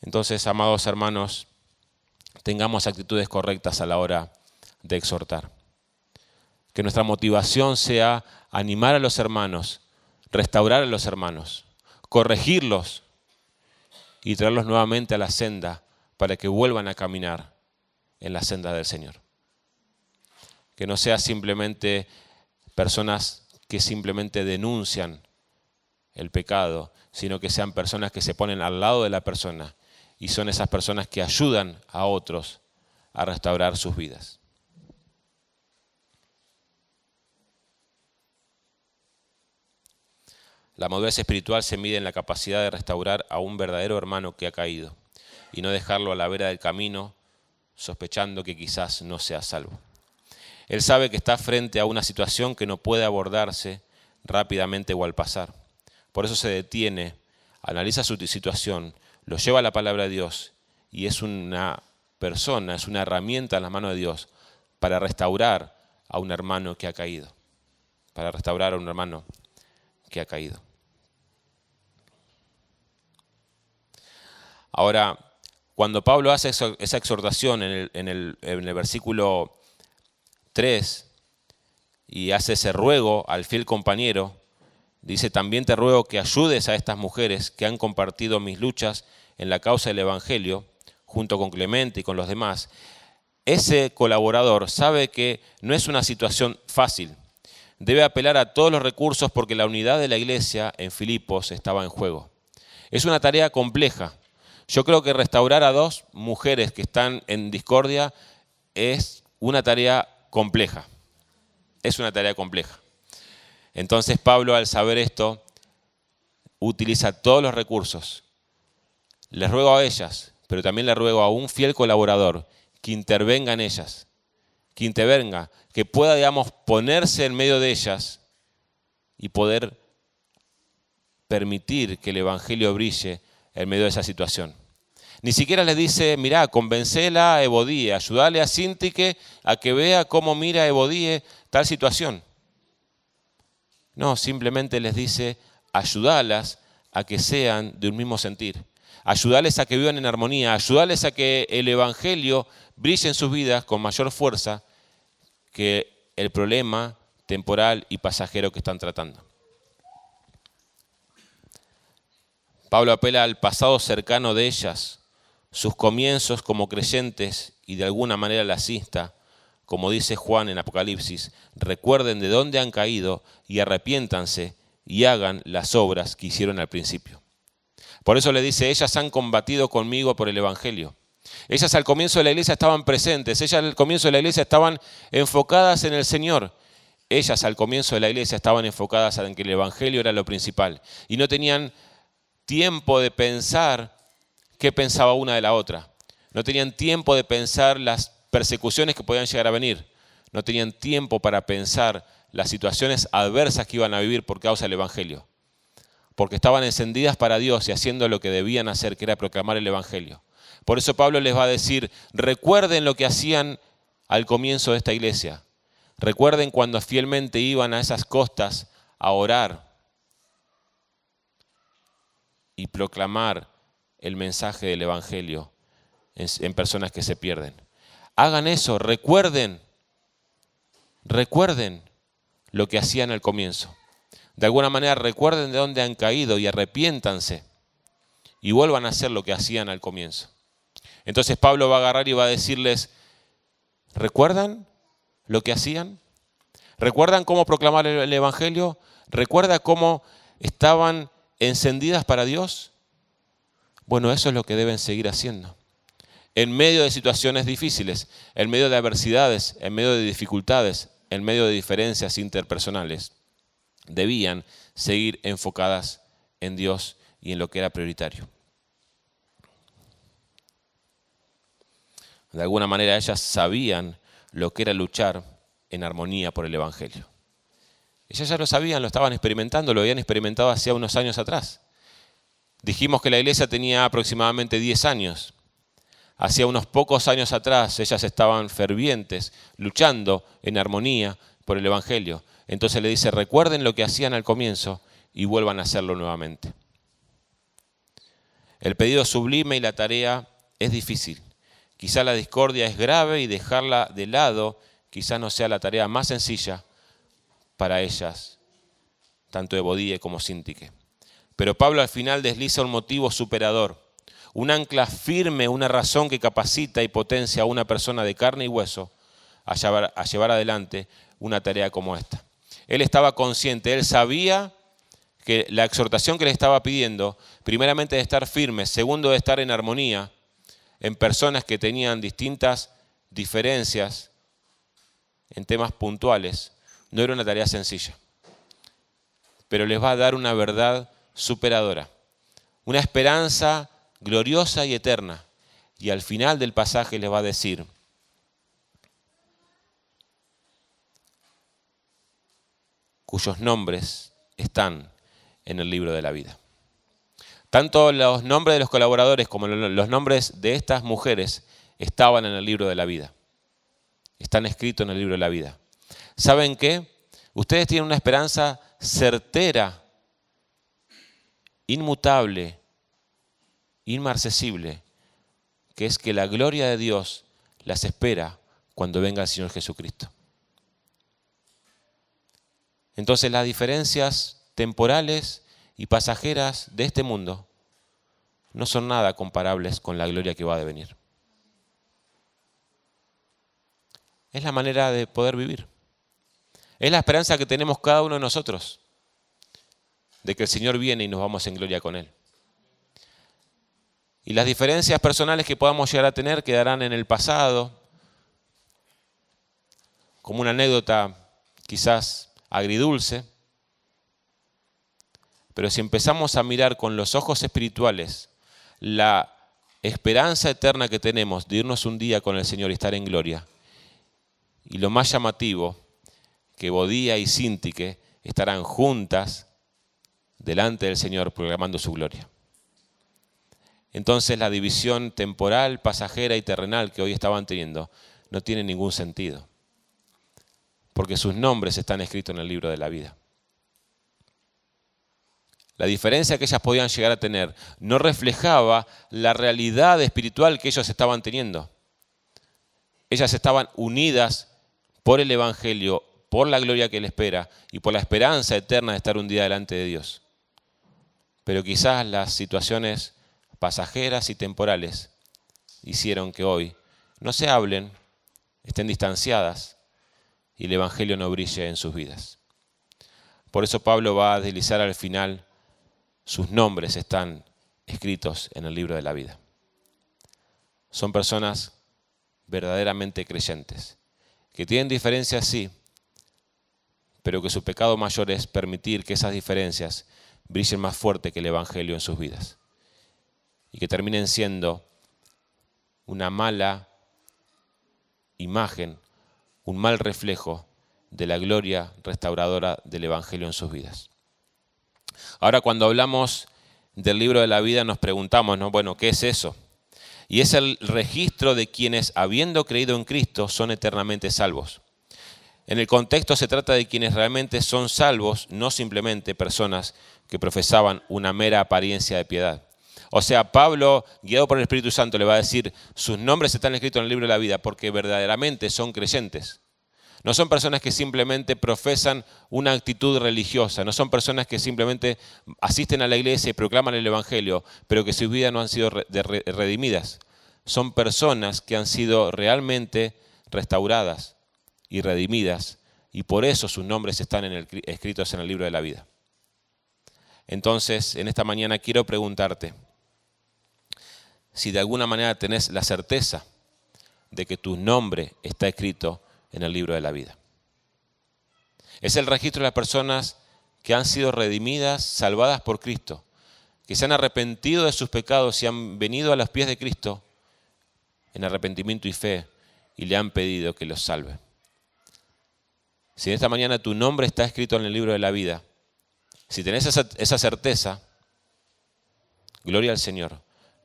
Entonces, amados hermanos, tengamos actitudes correctas a la hora de exhortar. Que nuestra motivación sea animar a los hermanos, restaurar a los hermanos, corregirlos y traerlos nuevamente a la senda para que vuelvan a caminar en la senda del Señor. Que no sean simplemente personas que simplemente denuncian el pecado, sino que sean personas que se ponen al lado de la persona y son esas personas que ayudan a otros a restaurar sus vidas. La madurez espiritual se mide en la capacidad de restaurar a un verdadero hermano que ha caído y no dejarlo a la vera del camino sospechando que quizás no sea salvo. Él sabe que está frente a una situación que no puede abordarse rápidamente o al pasar. Por eso se detiene, analiza su situación, lo lleva a la palabra de Dios y es una persona, es una herramienta en las manos de Dios para restaurar a un hermano que ha caído, para restaurar a un hermano que ha caído. Ahora, cuando Pablo hace esa exhortación en el, versículo 3 y hace ese ruego al fiel compañero, dice, también te ruego que ayudes a estas mujeres que han compartido mis luchas en la causa del Evangelio, junto con Clemente y con los demás. Ese colaborador sabe que no es una situación fácil, debe apelar a todos los recursos porque la unidad de la iglesia en Filipos estaba en juego. Es una tarea compleja, Yo creo que restaurar a dos mujeres que están en discordia es una tarea compleja. Es una tarea compleja. Entonces Pablo al saber esto utiliza todos los recursos. Les ruego a ellas, pero también le ruego a un fiel colaborador que intervenga en ellas, que intervenga, que pueda, digamos, ponerse en medio de ellas y poder permitir que el Evangelio brille en medio de esa situación. Ni siquiera le dice, mira, convencela a Evodíe, ayúdale a Sintique a que vea cómo mira a Evodíe tal situación. No, simplemente les dice, ayúdalas a que sean de un mismo sentir. Ayudarles a que vivan en armonía, ayudarles a que el Evangelio brille en sus vidas con mayor fuerza que el problema temporal y pasajero que están tratando. Pablo apela al pasado cercano de ellas, sus comienzos como creyentes y de alguna manera las insta, como dice Juan en Apocalipsis, recuerden de dónde han caído y arrepiéntanse y hagan las obras que hicieron al principio. Por eso le dice, ellas han combatido conmigo por el Evangelio. Ellas al comienzo de la iglesia estaban presentes, ellas al comienzo de la iglesia estaban enfocadas en el Señor. Ellas al comienzo de la iglesia estaban enfocadas en que el Evangelio era lo principal y no tenían tiempo de pensar qué pensaba una de la otra. No tenían tiempo de pensar las persecuciones que podían llegar a venir. No tenían tiempo para pensar las situaciones adversas que iban a vivir por causa del Evangelio. Porque estaban encendidas para Dios y haciendo lo que debían hacer, que era proclamar el Evangelio. Por eso Pablo les va a decir, recuerden lo que hacían al comienzo de esta iglesia. Recuerden cuando fielmente iban a esas costas a orar y proclamar el mensaje del Evangelio en personas que se pierden. Hagan eso, recuerden, recuerden lo que hacían al comienzo. De alguna manera recuerden de dónde han caído y arrepiéntanse y vuelvan a hacer lo que hacían al comienzo. Entonces Pablo va a agarrar y va a decirles, ¿recuerdan lo que hacían? ¿Recuerdan cómo proclamar el Evangelio? ¿Recuerda cómo estaban encendidas para Dios? Bueno, eso es lo que deben seguir haciendo. En medio de situaciones difíciles, en medio de adversidades, en medio de dificultades, en medio de diferencias interpersonales, debían seguir enfocadas en Dios y en lo que era prioritario. De alguna manera ellas sabían lo que era luchar en armonía por el Evangelio. Ellas ya lo sabían, lo estaban experimentando, lo habían experimentado hacía unos años atrás. Dijimos que la iglesia tenía aproximadamente 10 años. Hacía unos pocos años atrás ellas estaban fervientes, luchando en armonía por el Evangelio. Entonces le dice, recuerden lo que hacían al comienzo y vuelvan a hacerlo nuevamente. El pedido sublime y la tarea es difícil. Quizá la discordia es grave y dejarla de lado quizá no sea la tarea más sencilla para ellas, tanto Ebodíe como Sintique. Pero Pablo al final desliza un motivo superador, un ancla firme, una razón que capacita y potencia a una persona de carne y hueso a llevar, a llevar adelante una tarea como esta. Él estaba consciente, él sabía que la exhortación que le estaba pidiendo, primeramente de estar firme, segundo de estar en armonía, en personas que tenían distintas diferencias en temas puntuales, no era una tarea sencilla. Pero les va a dar una verdad superadora, una esperanza gloriosa y eterna. Y al final del pasaje les va a decir, cuyos nombres están en el libro de la vida. Tanto los nombres de los colaboradores como los nombres de estas mujeres estaban en el libro de la vida. Están escritos en el libro de la vida. ¿Saben qué? Ustedes tienen una esperanza certera, inmutable, inmarcesible, que es que la gloria de Dios las espera cuando venga el Señor Jesucristo. Entonces las diferencias temporales y pasajeras de este mundo no son nada comparables con la gloria que va a venir. Es la manera de poder vivir. Es la esperanza que tenemos cada uno de nosotros, de que el Señor viene y nos vamos en gloria con Él. Y las diferencias personales que podamos llegar a tener quedarán en el pasado, como una anécdota quizás agridulce. Pero si empezamos a mirar con los ojos espirituales la esperanza eterna que tenemos de irnos un día con el Señor y estar en gloria, y lo más llamativo, que Bodía y Sintique estarán juntas delante del Señor proclamando su gloria. Entonces la división temporal, pasajera y terrenal que hoy estaban teniendo no tiene ningún sentido, porque sus nombres están escritos en el libro de la vida. La diferencia que ellas podían llegar a tener no reflejaba la realidad espiritual que ellos estaban teniendo. Ellas estaban unidas por el Evangelio, por la gloria que le espera y por la esperanza eterna de estar un día delante de Dios. Pero quizás las situaciones pasajeras y temporales hicieron que hoy no se hablen, estén distanciadas y el Evangelio no brille en sus vidas. Por eso Pablo va a deslizar al final, sus nombres están escritos en el libro de la vida. Son personas verdaderamente creyentes, que tienen diferencias, sí, pero que su pecado mayor es permitir que esas diferencias brillen más fuerte que el Evangelio en sus vidas y que terminen siendo una mala imagen, un mal reflejo de la gloria restauradora del Evangelio en sus vidas. Ahora cuando hablamos del libro de la vida nos preguntamos, ¿no? Bueno, ¿qué es eso? Y es el registro de quienes, habiendo creído en Cristo, son eternamente salvos. En el contexto se trata de quienes realmente son salvos, no simplemente personas que profesaban una mera apariencia de piedad. O sea, Pablo, guiado por el Espíritu Santo, le va a decir, sus nombres están escritos en el libro de la vida porque verdaderamente son creyentes. No son personas que simplemente profesan una actitud religiosa, no son personas que simplemente asisten a la iglesia y proclaman el Evangelio, pero que sus vidas no han sido redimidas. Son personas que han sido realmente restauradas y redimidas, y por eso sus nombres están escritos en el libro de la vida. Entonces, en esta mañana quiero preguntarte, si de alguna manera tenés la certeza de que tu nombre está escrito en el libro de la vida. Es el registro de las personas que han sido redimidas, salvadas por Cristo, que se han arrepentido de sus pecados y han venido a los pies de Cristo en arrepentimiento y fe y le han pedido que los salve. Si en esta mañana tu nombre está escrito en el libro de la vida, si tenés esa, esa certeza, gloria al Señor.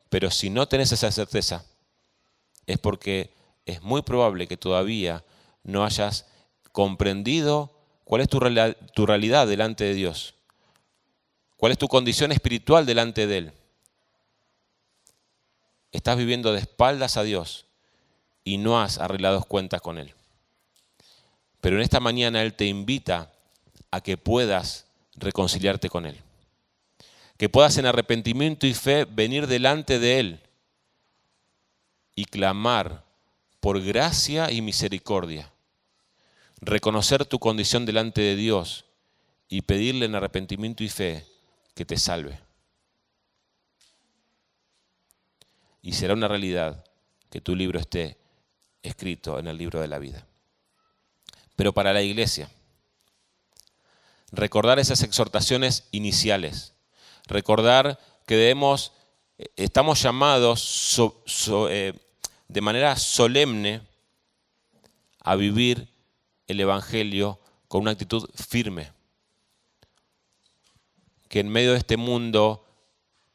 Pero si no tenés esa certeza, es porque es muy probable que todavía no hayas comprendido cuál es tu, tu realidad delante de Dios, cuál es tu condición espiritual delante de Él. Estás viviendo de espaldas a Dios y no has arreglado cuentas con Él. Pero en esta mañana Él te invita a que puedas reconciliarte con Él que puedas en arrepentimiento y fe venir delante de Él y clamar por gracia y misericordia, reconocer tu condición delante de Dios y pedirle en arrepentimiento y fe que te salve. Y será una realidad que tu libro esté escrito en el libro de la vida. Pero para la iglesia, recordar esas exhortaciones iniciales recordar que debemos, eh, estamos llamados eh, de manera solemne a vivir el Evangelio con una actitud firme. Que en medio de este mundo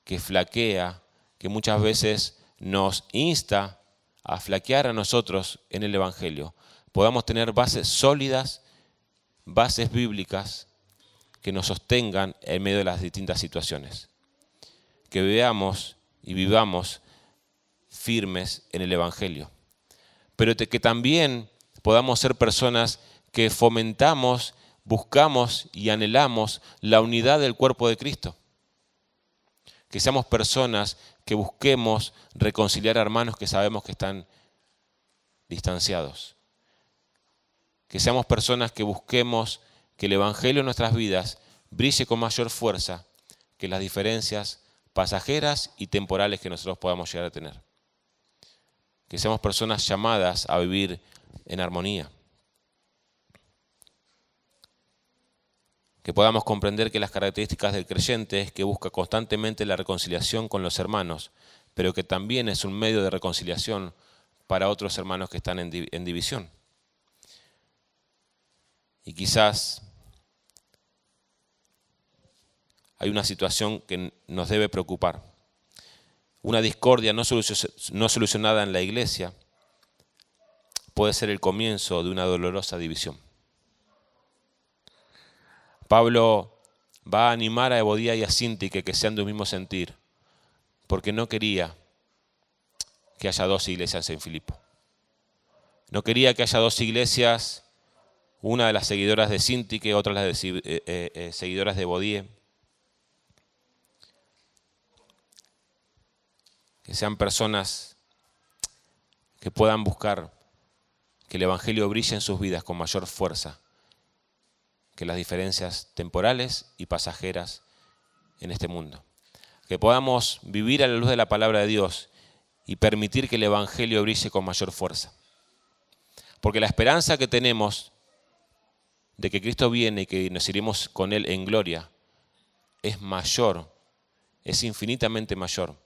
que flaquea, que muchas veces nos insta a flaquear a nosotros en el Evangelio, podamos tener bases sólidas, bases bíblicas que nos sostengan en medio de las distintas situaciones. Que veamos y vivamos firmes en el Evangelio. Pero que también podamos ser personas que fomentamos, buscamos y anhelamos la unidad del cuerpo de Cristo. Que seamos personas que busquemos reconciliar a hermanos que sabemos que están distanciados. Que seamos personas que busquemos que el Evangelio en nuestras vidas brille con mayor fuerza que las diferencias pasajeras y temporales que nosotros podamos llegar a tener. Que seamos personas llamadas a vivir en armonía. Que podamos comprender que las características del creyente es que busca constantemente la reconciliación con los hermanos, pero que también es un medio de reconciliación para otros hermanos que están en, división. Y quizás hay una situación que nos debe preocupar. Una discordia no solucionada en la iglesia puede ser el comienzo de una dolorosa división. Pablo va a animar a Ebodía y a Sintique que sean de un mismo sentir, porque no quería que haya dos iglesias en Filipo. No quería que haya dos iglesias, una de las seguidoras de Sintique, otra de las eh, eh, eh, seguidoras de Bodie. Que sean personas que puedan buscar que el Evangelio brille en sus vidas con mayor fuerza que las diferencias temporales y pasajeras en este mundo. Que podamos vivir a la luz de la palabra de Dios y permitir que el Evangelio brille con mayor fuerza. Porque la esperanza que tenemos de que Cristo viene y que nos iremos con Él en gloria es mayor, es infinitamente mayor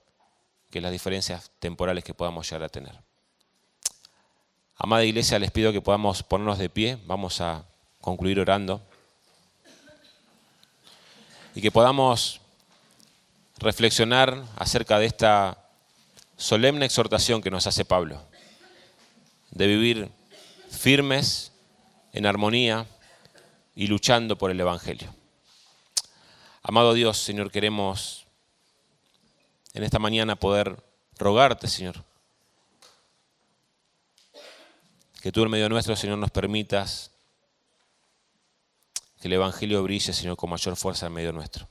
que las diferencias temporales que podamos llegar a tener. Amada iglesia, les pido que podamos ponernos de pie, vamos a concluir orando, y que podamos reflexionar acerca de esta solemne exhortación que nos hace Pablo, de vivir firmes, en armonía y luchando por el Evangelio. Amado Dios, Señor, queremos en esta mañana poder rogarte, Señor, que tú en medio nuestro, Señor, nos permitas que el Evangelio brille, Señor, con mayor fuerza en medio nuestro.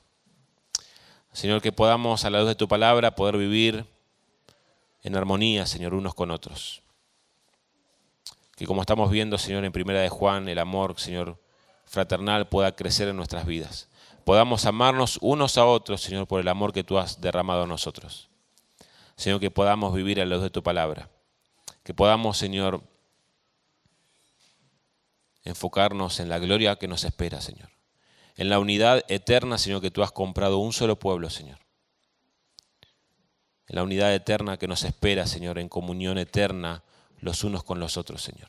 Señor, que podamos a la luz de tu palabra poder vivir en armonía, Señor, unos con otros. Que como estamos viendo, Señor, en Primera de Juan, el amor, Señor, fraternal pueda crecer en nuestras vidas. Podamos amarnos unos a otros, Señor, por el amor que tú has derramado a nosotros. Señor, que podamos vivir a la luz de tu palabra. Que podamos, Señor, enfocarnos en la gloria que nos espera, Señor. En la unidad eterna, Señor, que tú has comprado un solo pueblo, Señor en la unidad eterna que nos espera, Señor, en comunión eterna los unos con los otros, Señor.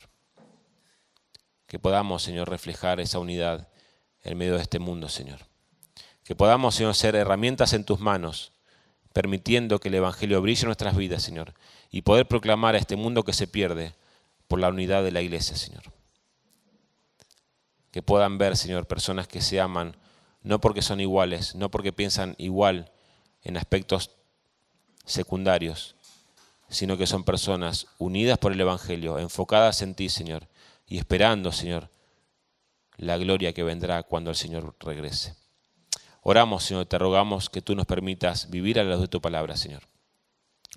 Que podamos, Señor, reflejar esa unidad en medio de este mundo, Señor. Que podamos, Señor, ser herramientas en tus manos, permitiendo que el Evangelio brille en nuestras vidas, Señor, y poder proclamar a este mundo que se pierde por la unidad de la iglesia, Señor. Que puedan ver, Señor, personas que se aman, no porque son iguales, no porque piensan igual en aspectos secundarios, sino que son personas unidas por el Evangelio, enfocadas en ti, Señor, y esperando, Señor, la gloria que vendrá cuando el Señor regrese. Oramos, Señor, te rogamos que tú nos permitas vivir a la luz de tu palabra, Señor.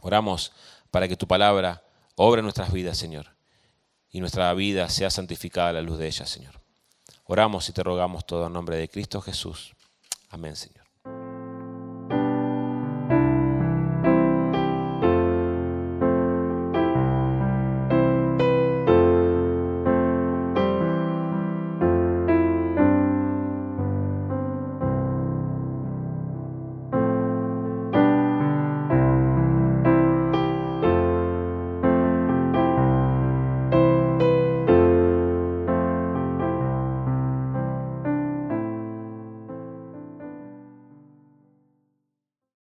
Oramos para que tu palabra obre en nuestras vidas, Señor, y nuestra vida sea santificada a la luz de ella, Señor. Oramos y te rogamos todo en nombre de Cristo Jesús. Amén, Señor.